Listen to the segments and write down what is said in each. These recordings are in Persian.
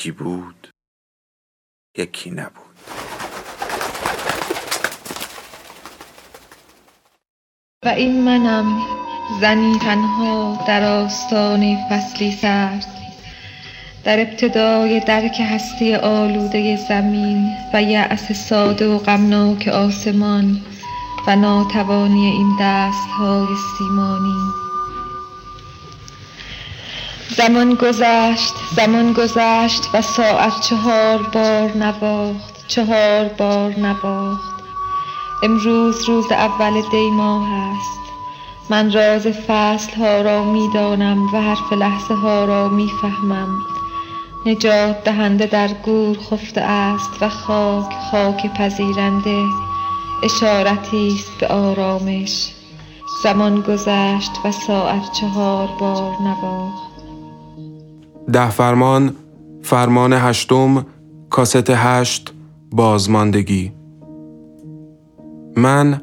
یکی بود یکی نبود. و این منم زنی تنها در آستان فصلی سرد در ابتدای درک هستی آلوده زمین و یأس ساده و غمناک آسمان و ناتوانی این دستهای سیمانی. زمان گذشت زمان گذشت و ساعت چهار بار نواخت چهار بار نواخت امروز روز اول دی ماه است. من راز فصل ها را می دانم و حرف لحظه ها را می فهمم. نجات دهنده در گور خفته است و خاک خاک پذیرنده. اشارتی است به آرامش. زمان گذشت و ساعت چهار بار نواخت ده فرمان فرمان هشتم کاست هشت بازماندگی. من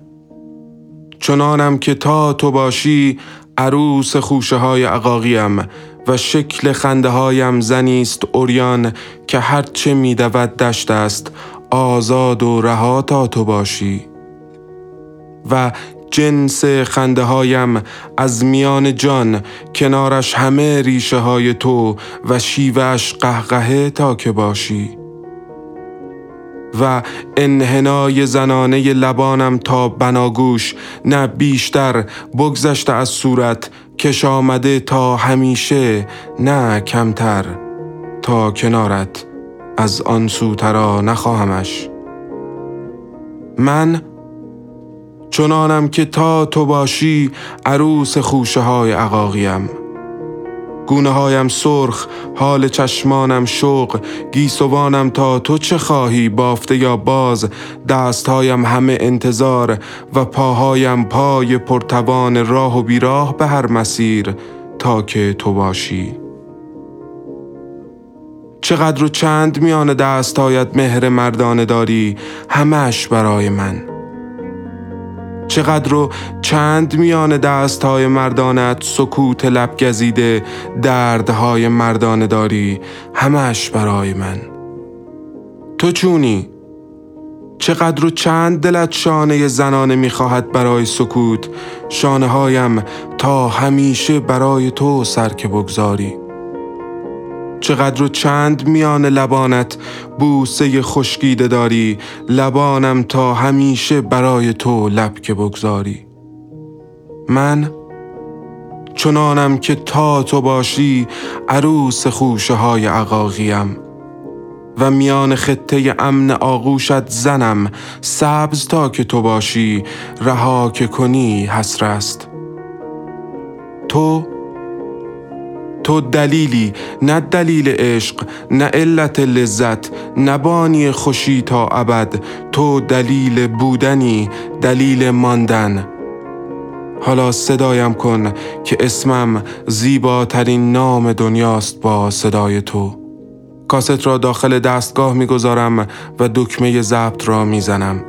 چنانم که تا تو باشی عروس خوشه های عقاقیم و شکل خنده هایم زنیست اوریان که هرچه میدود دشت است آزاد و رها تا تو باشی. و جنس خنده هایم از میان جان کنارش همه ریشه های تو و شیوش قهقهه تا که باشی. و انحنای زنانه لبانم تا بناگوش نه بیشتر بگذشته از صورت کش آمده تا همیشه نه کمتر تا کنارت از آن سوترا نخواهمش. من چنانم که تا تو باشی عروس خوشه های عقاقیم. گونه هایم سرخ حال چشمانم شوق گیسوانم تا تو چه خواهی بافته یا باز؟ دستهایم همه انتظار و پاهایم پای پرتوان راه و بیراه به هر مسیر تا که تو باشی. چقدر و چند میان دستهایت مهر مردانه داری؟ همش برای من. چقدر و چند میان دستهای مردانت سکوت لب گزیده دردهای مردانه داری همش برای من. تو چونی؟ چقدر و چند دلت شانه زنانه می‌خواهد برای سکوت؟ شانه هایم تا همیشه برای تو سرکه بگذاری. چقدر و چند میان لبانت بوسه خشکیده داری لبانم تا همیشه برای تو لب که بگذاری. من چنانم که تا تو باشی عروس خوشه های عقاقیم و میان خطه امن آغوشت زنم سبز تا که تو باشی رها که کنی حسرست. تو تو دلیلی نه دلیل عشق نه علت لذت نه بانی خوشی تا ابد. تو دلیل بودنی دلیل ماندن. حالا صدایم کن که اسمم زیباترین نام دنیاست با صدای تو. کاست را داخل دستگاه می‌گذارم و دکمه ضبط را می‌زنم.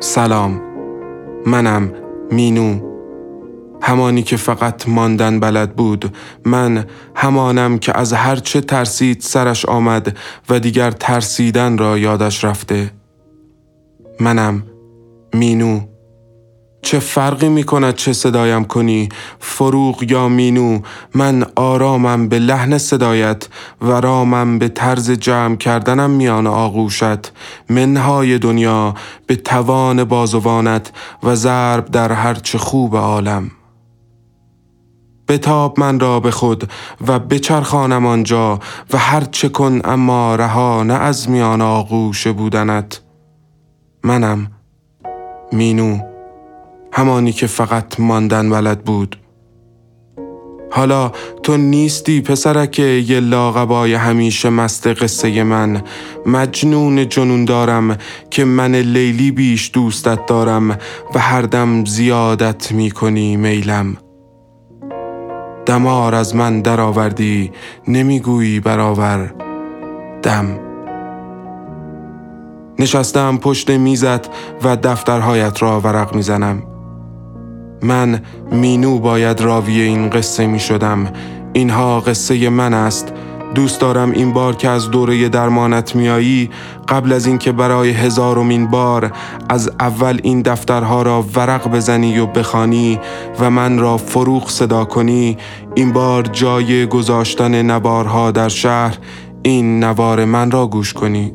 سلام منم مینو. همانی که فقط ماندن بلد بود. من همانم که از هرچه ترسید سرش آمد و دیگر ترسیدن را یادش رفته. منم مینو. چه فرقی می کند چه صدایم کنی؟ فروغ یا مینو؟ من آرامم به لحن صدایت و رامم به طرز جمع کردنم میان آغوشت. منهای دنیا به توان بازوانت و ضرب در هرچه خوب عالم. بتاب من را به خود و بچرخانم آنجا و هر چه کن اما رها نه از میان آغوش بودنت. منم مینو همانی که فقط ماندن ولد بود. حالا تو نیستی پسرک یه لاغبای همیشه مست قصه من. مجنون جنون دارم که من لیلی بیش دوستت دارم و هر دم زیادت می‌کنی میلم. دمار از من درآوردی نمی‌گویی برآور دم. نشستم پشت میزت و دفترهایت را ورق می‌زنم. من مینو باید راوی این قصه می شدم اینها قصه من است. دوست دارم این بار که از دوره درمانت میایی قبل از اینکه برای هزارمین بار از اول این دفترها را ورق بزنی و بخوانی و من را فروغ صدا کنی این بار جای گذاشتن نوارها در شهر این نوار من را گوش کنی.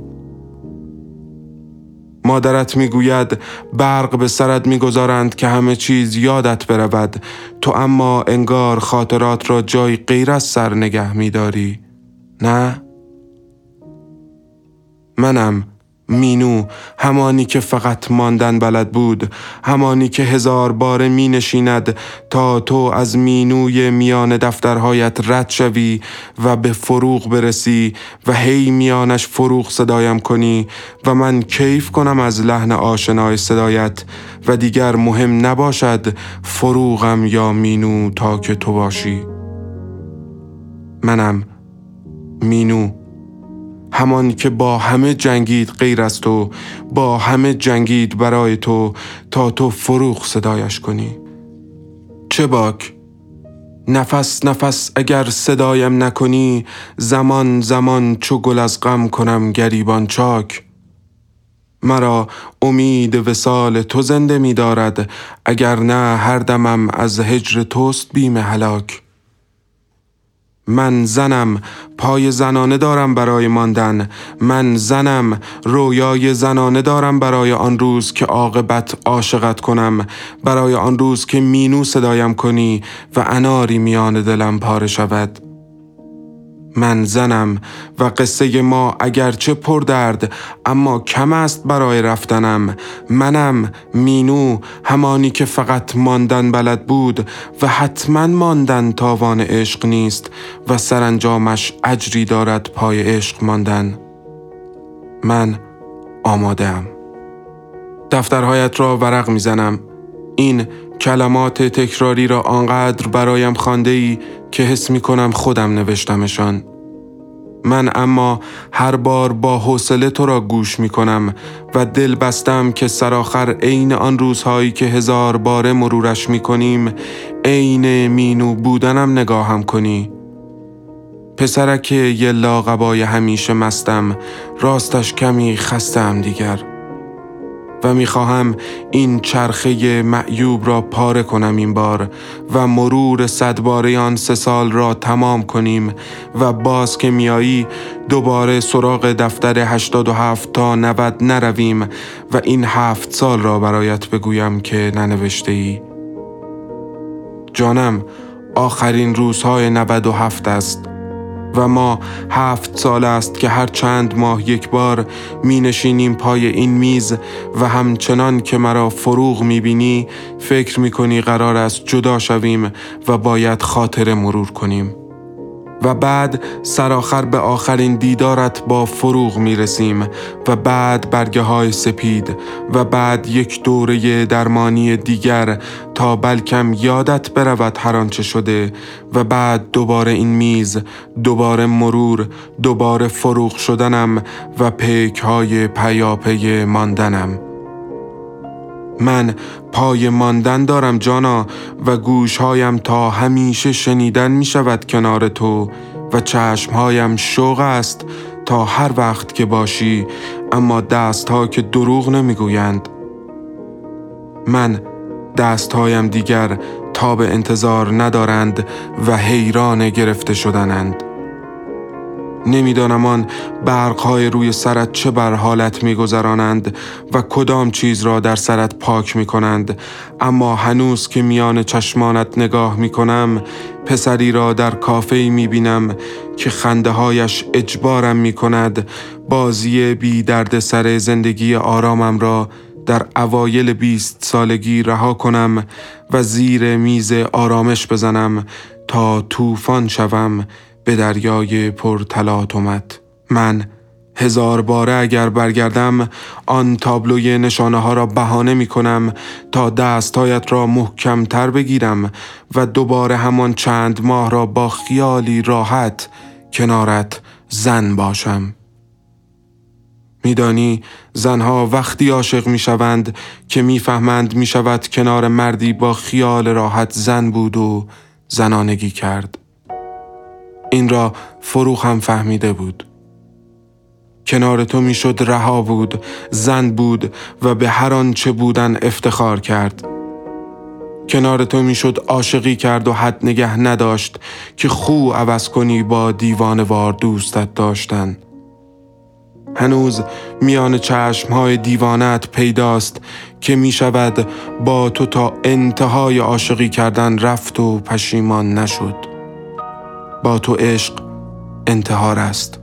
مادرت می‌گوید برق به سرت می‌گذارند که همه چیز یادت برود. تو اما انگار خاطرات را جای غیر از سر نگه میداری. نه. منم مینو همانی که فقط ماندن بلد بود همانی که هزار بار می نشیند تا تو از مینوی میان دفترهایت رد شوی و به فروغ برسی و هی میانش فروغ صدایم کنی و من کیف کنم از لحن آشنای صدایت و دیگر مهم نباشد فروغم یا مینو تا که تو باشی. منم مینو همان که با همه جنگید غیر از تو با همه جنگید برای تو تا تو فروغ صدایش کنی. چه باک؟ نفس نفس اگر صدایم نکنی زمان زمان چو گل از غم کنم گریبان چاک. مرا امید وسال تو زنده می دارد اگر نه هر دمم از هجر توست بیم هلاک. من زنم پای زنانه دارم برای ماندن. من زنم رویای زنانه دارم برای آن روز که عاقبت عاشقت کنم. برای آن روز که مینو صدایم کنی و اناری میان دلم پاره شود. من زنم و قصه ما اگرچه پر درد اما کم است برای رفتنم. منم مینو همانی که فقط ماندن بلد بود و حتما ماندن تاوان عشق نیست و سرانجامش اجری دارد پای عشق ماندن. من آمادم دفترهایت را ورق می‌زنم. این کلمات تکراری را آنقدر برایم خانده ای که حس می کنم خودم نوشتمشان. من اما هر بار با حوصله تو را گوش می کنم و دل بستم که سرآخر عین آن روزهایی که هزار بار مرورش می کنیم عین مینو بودنم نگاهم کنی. پسرک یه لاغبای همیشه مستم راستش کمی خستم دیگر. و می‌خواهم این چرخه معیوب را پاره کنم این بار و مرور صد باره آن سه سال را تمام کنیم و باز که میایی دوباره سراغ دفتر 87 تا 90 نرویم و این هفت سال را برایت بگویم که ننوشته ای جانم آخرین روزهای 97 است. و ما هفت سال است که هر چند ماه یک بار می نشینیم پای این میز و همچنان که مرا فروغ می بینی فکر می کنی قرار است جدا شویم و باید خاطر مرور کنیم. و بعد سرآخر به آخرین دیدارت با فروغ می رسیم و بعد برگه های سپید و بعد یک دوره درمانی دیگر تا بلکم یادت برود هر آنچه شده و بعد دوباره این میز دوباره مرور دوباره فروغ شدنم و پیک های پیاپی ماندنم. من پای ماندن دارم جانا و گوشهایم تا همیشه شنیدن می شود کنار تو و چشمهایم شوق است تا هر وقت که باشی اما دستها که دروغ نمی‌گویند. من دستهایم دیگر تا به انتظار ندارند و حیران گرفته شدنند. نمی‌دانم آن برقهای روی سرت چه بر حالت میگذرانند و کدام چیز را در سرت پاک می کنند اما هنوز که میان چشمانت نگاه می کنم پسری را در کافه می بینم که خنده هایش اجبارم می کند بازی بی درد سر زندگی آرامم را در اوایل بیست سالگی رها کنم و زیر میز آرامش بزنم تا طوفان شوم. به دریای پر تلاطمت من هزار باره اگر برگردم آن تابلوی نشانه ها را بهانه می کنم تا دستهایت را محکم تر بگیرم و دوباره همان چند ماه را با خیالی راحت کنارت زن باشم. میدانی زنها وقتی عاشق می شوند که می‌فهمند می شود کنار مردی با خیال راحت زن بود و زنانگی کرد. این را فروخ هم فهمیده بود. کنار تو می‌شد رها بود زن بود و به هر آنچه بودن افتخار کرد. کنار تو می‌شد عاشقی کرد و حد نگه نداشت که خو عوض کنی با دیوانوار دوستت داشتن. هنوز میان چشمهای دیوانت پیداست که می شود با تو تا انتهای عاشقی کردن رفت و پشیمان نشد. با تو عشق انتحار است.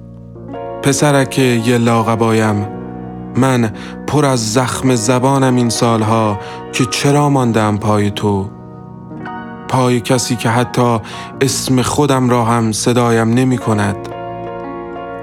پسرک یه لاغبایم من پر از زخم زبانم این سالها که چرا ماندم پای تو؟ پای کسی که حتی اسم خودم را هم صدایم نمی کند.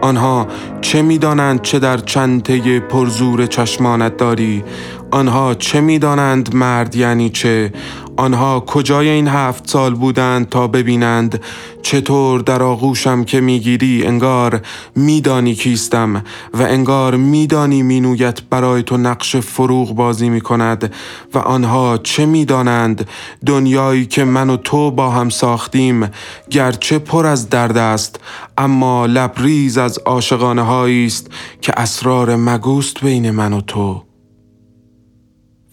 آنها چه می‌دانند چه در چنته پرزور چشمانت داری؟ آنها چه می‌دانند مرد یعنی چه؟ آنها کجای این هفت سال بودند تا ببینند؟ چطور در آغوشم که می‌گیری انگار میدانی کیستم و انگار میدانی مینویت برای تو نقش فروغ بازی می‌کند و آنها چه می‌دانند؟ دنیایی که من و تو با هم ساختیم گرچه پر از درد است اما لبریز از عاشقانه است که اسرار مگوست بین من و تو.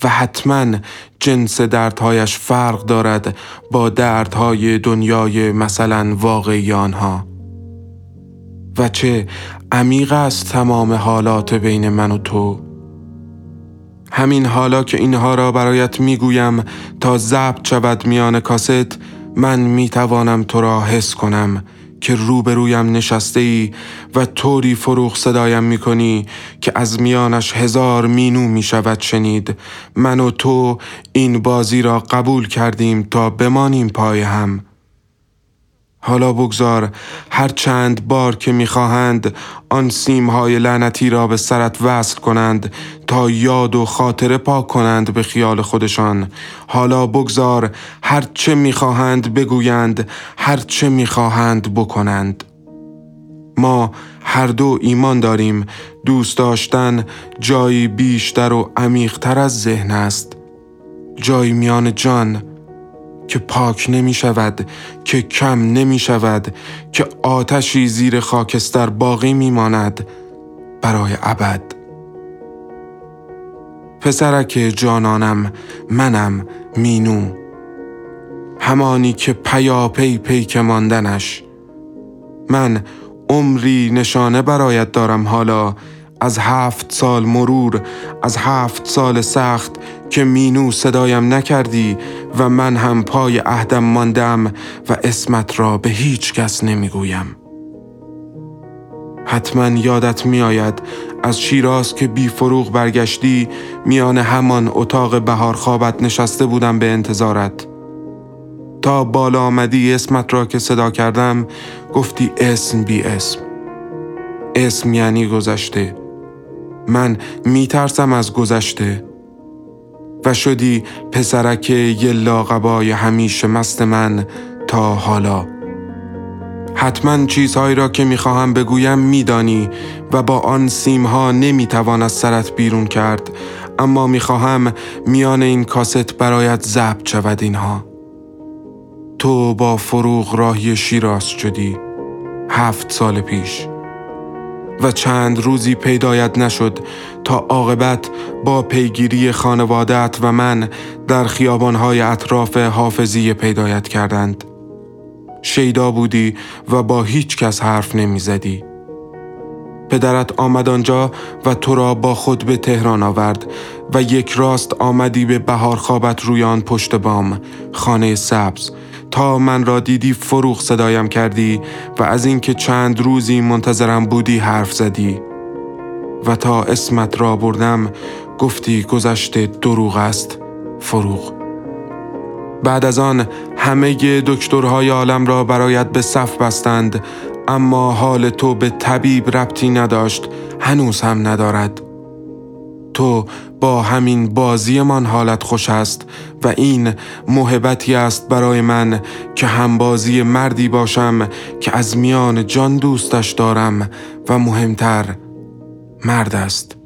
و حتما جنس دردهایش فرق دارد با دردهای دنیای مثلا واقعی آنها. و چه عمیق است تمام حالات بین من و تو. همین حالا که اینها را برایت می‌گویم تا ضبط شود میان کاست من می‌توانم تو را حس کنم. که روبرویم نشسته ای و طوری فروغ صدایم می کنی که از میانش هزار مینو می شود شنید. من و تو این بازی را قبول کردیم تا بمانیم پای هم. حالا بگذار هر چند بار که می‌خواهند آن سیمهای لعنتی را به سرت وصل کنند تا یاد و خاطره پاک کنند به خیال خودشان. حالا بگذار هر چه می‌خواهند بگویند هر چه می‌خواهند بکنند. ما هر دو ایمان داریم دوست داشتن جایی بیشتر و عمیقتر از ذهن است. جایی میان جان که پاک نمی شود که کم نمی شود که آتشی زیر خاکستر باقی می ماند برای ابد. پسرک جانانم منم مینو همانی که پیاپی پیک ماندنش. من عمری نشانه برایت دارم حالا از هفت سال مرور از هفت سال سخت که مینو صدایم نکردی و من هم پای عهدم ماندم و اسمت را به هیچ کس نمی‌گویم. حتما یادت میآید از شیراز که بی فروغ برگشتی میان همان اتاق بهار خوابت نشسته بودم به انتظارت. تا بالا آمدی اسمت را که صدا کردم گفتی اسم بی اسم. اسم یعنی گذشته. من میترسم از گذشته. و شدی پسرک یه لاغبای همیشه مست من تا حالا. حتما چیزهایی را که می‌خواهم بگویم میدانی و با آن سیمها نمی‌توان از سرت بیرون کرد اما می‌خواهم میان این کاست برایت ضبط شود اینها. تو با فروغ راهی شیراز شدی هفت سال پیش. و چند روزی پیدایت نشد تا عاقبت با پیگیری خانوادت و من در خیابانهای اطراف حافظی پیدایت کردند شیدا بودی و با هیچ کس حرف نمی زدی. پدرت آمد آنجا و تو را با خود به تهران آورد و یک راست آمدی به بهار خوابت رویان پشت بام خانه سبز تا من را دیدی فروغ صدایم کردی و از اینکه چند روزی منتظرم بودی حرف زدی و تا اسمت را بردم گفتی گذشته دروغ است فروغ. بعد از آن همه دکترهای عالم را برایت به صف بستند اما حال تو به طبیب ربطی نداشت هنوز هم ندارد. تو با همین بازیمان حالت خوش است و این محبتی است برای من که هم بازی مردی باشم که از میان جان دوستش دارم و مهمتر مرد است.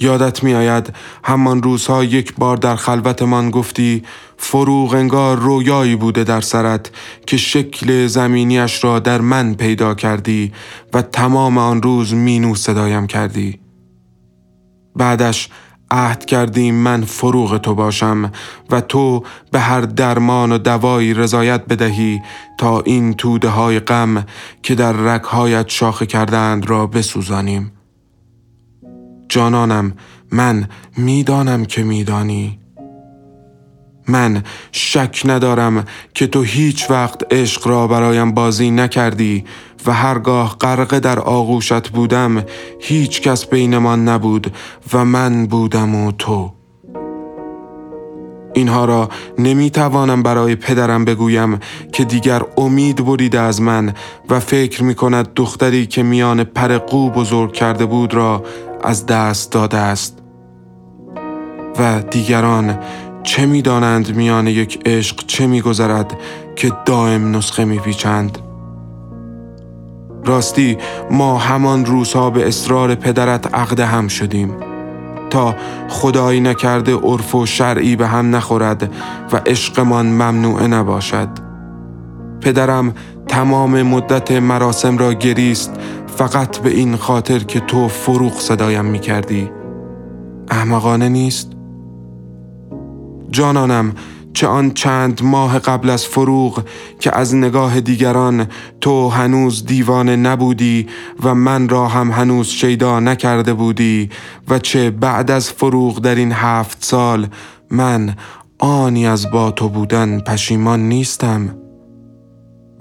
یادت می آید همان روزها یک بار در خلوتمان گفتی فروغ انگار رویایی بوده در سرت که شکل زمینیش را در من پیدا کردی و تمام آن روز مینو صدایم کردی. بعدش عهد کردیم من فروغ تو باشم و تو به هر درمان و دوایی رضایت بدهی تا این توده های غم که در رکهایت شاخه کردند را بسوزانیم. جانانم من می‌دانم که میدانی. من شک ندارم که تو هیچ وقت عشق را برایم بازی نکردی و هرگاه غرقه در آغوشت بودم هیچ کس بینمان نبود و من بودم و تو. اینها را نمی توانم برای پدرم بگویم که دیگر امید بریده از من و فکر می کند دختری که میان پر قو بزرگ کرده بود را از دست داده است. و دیگران چه می دانند میان یک عشق چه می گذرد که دائم نسخه می پیچند راستی ما همان روزها به اصرار پدرت عقد هم شدیم. تا خدایی نکرده عرف و شرعی به هم نخورد و عشقمان ممنوعه نباشد. پدرم تمام مدت مراسم را گریست فقط به این خاطر که تو فروغ صدایم می کردی احمقانه نیست؟ جانانم چه آن چند ماه قبل از فروغ که از نگاه دیگران تو هنوز دیوانه نبودی و من را هم هنوز شیدا نکرده بودی و چه بعد از فروغ در این هفت سال من آنی از با تو بودن پشیمان نیستم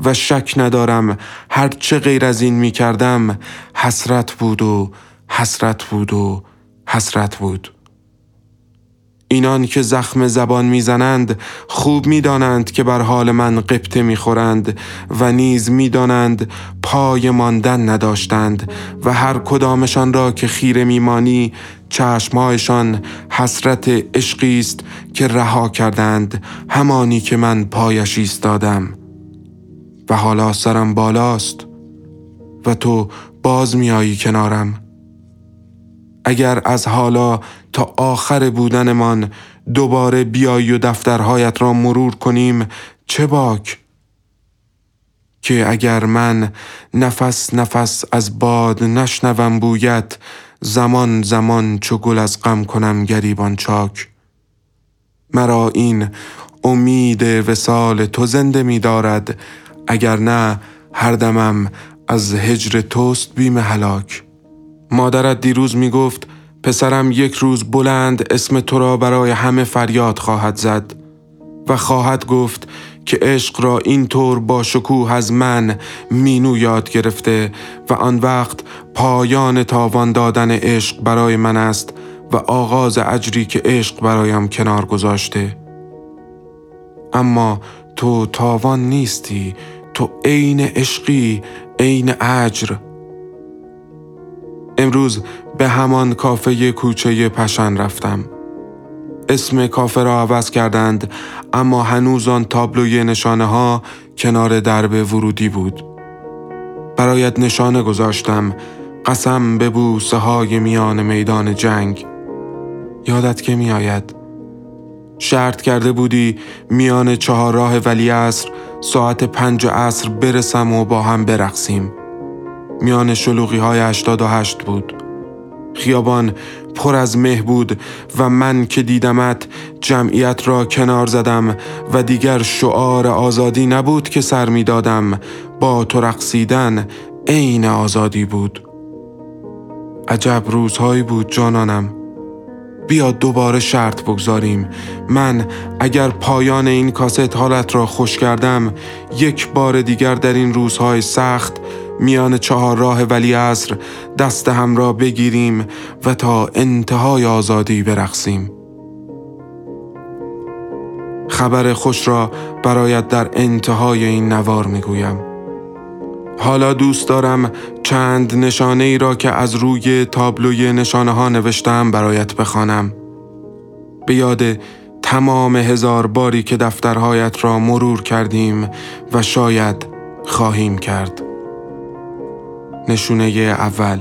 و شک ندارم هر چه غیر از این می کردم حسرت بود و حسرت بود و حسرت بود. اینان که زخم زبان می‌زنند خوب می‌دانند که بر حال من قبطه می‌خورند و نیز می‌دانند پای ماندن نداشتند و هر کدامشان را که خیره میمانی چشمهایشان حسرت عشقی است که رها کردند همانی که من پایش ایستادم. و حالا سرم بالاست و تو باز میایی کنارم. اگر از حالا تا آخر بودنمان دوباره بیایی و دفترهایت را مرور کنیم چه باک؟ که اگر من نفس نفس از باد نشنوم بویت زمان زمان چو گل از غم کنم گریبان چاک. مرا این امید وسال تو زنده می دارد اگر نه هر دمم از هجر توست بیم هلاک. مادرت دیروز می گفت پسرم یک روز بلند اسم تو را برای همه فریاد خواهد زد و خواهد گفت که عشق را اینطور با شکوه از من مینو یاد گرفته و آن وقت پایان تاوان دادن عشق برای من است و آغاز اجری که عشق برایم کنار گذاشته. اما تو تاوان نیستی تو عین عشقی عین اجر امروز به همان کافه کوچه پشن رفتم. اسم کافه را عوض کردند اما هنوز آن تابلوی نشانه ها کنار درب ورودی بود. برایت نشانه گذاشتم قسم به بوسه های میان میدان جنگ. یادت که می آید شرط کرده بودی میان چهار راه ولی عصر ساعت پنج عصر برسم و با هم برقصیم. میان شلوغی های هشتاد و هشت بود. خیابان پر از مه بود و من که دیدمت جمعیت را کنار زدم و دیگر شعار آزادی نبود که سر می دادم با تو رقصیدن عین آزادی بود. عجب روزهایی بود جانانم. بیا دوباره شرط بگذاریم. من اگر پایان این کاست حالت را خوش کردم یک بار دیگر در این روزهای سخت میان چهار راه ولی عصر دست هم را بگیریم و تا انتهای آزادی برقصیم خبر خوش را برایت در انتهای این نوار می‌گویم حالا دوست دارم چند نشانه ای را که از روی تابلوی نشانه ها نوشتم برایت بخوانم. به یاد تمام هزار باری که دفترهایت را مرور کردیم و شاید خواهیم کرد. نشونه اول.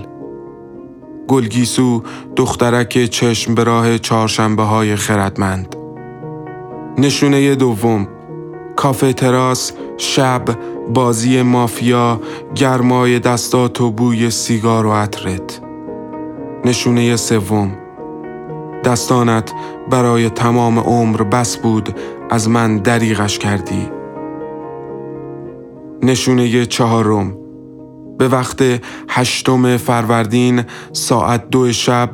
گلگیسو دخترک چشم به راه چهارشنبه های خردمند. نشونه دوم کافه تراس شب بازی مافیا گرمای دستات و بوی سیگار و عطرت. نشونه سوم دستانت برای تمام عمر بس بود از من دریغش کردی. نشونه چهارم به وقت هشتم فروردین ساعت دو شب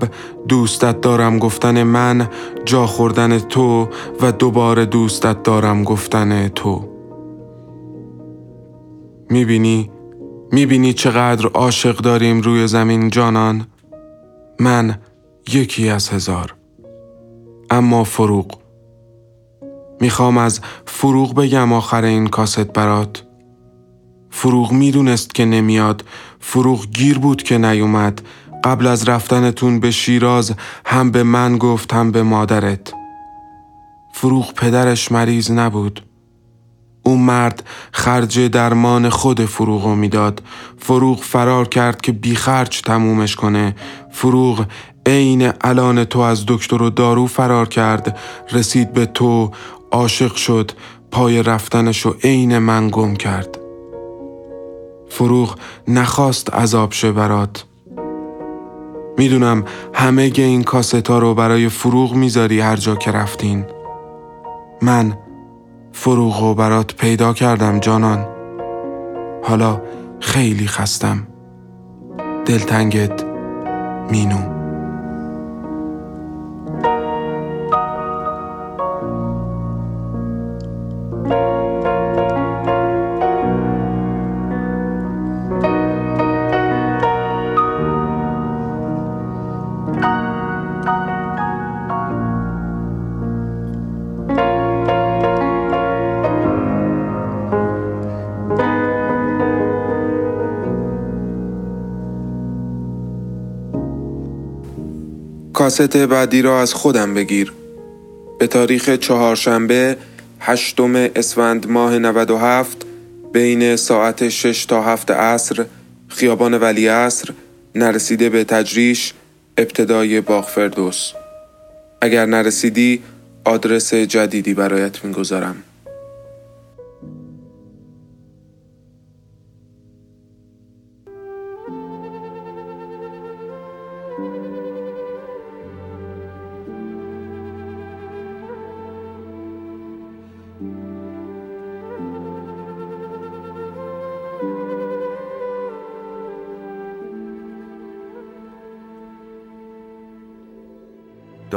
دوستت دارم گفتن من جا خوردن تو و دوباره دوستت دارم گفتن تو. می‌بینی؟ می‌بینی چقدر عاشق داریم روی زمین جانان؟ من یکی از هزار. اما فروغ. می‌خوام از فروغ بگم آخر این کاست برات. فروغ می‌دونست که نمیاد. فروغ گیر بود که نیومد. قبل از رفتنتون به شیراز هم به من گفت هم به مادرت. فروغ پدرش مریض نبود. اون مرد خرج درمان خود فروغ می‌داد. فروغ فرار کرد که بیخرج تمومش کنه. فروغ عین الان تو از دکتر و دارو فرار کرد. رسید به تو عاشق شد. پای رفتنشو عین من گم کرد. فروغ نخواست عذاب شه برات. می‌دونم همه این کاستا رو برای فروغ می‌ذاری هر جا که رفتین. من فروغ و برات پیدا کردم جانان. حالا خیلی خستم. دلتنگت مینو. کاست بعدی را از خودم بگیر. به تاریخ چهارشنبه هشتم اسفند ماه 97 بین ساعت 6 تا 7 عصر خیابان ولی عصر نرسیده به تجریش ابتدای باغ فردوس اگر نرسیدی آدرس جدیدی برایت می‌گذارم.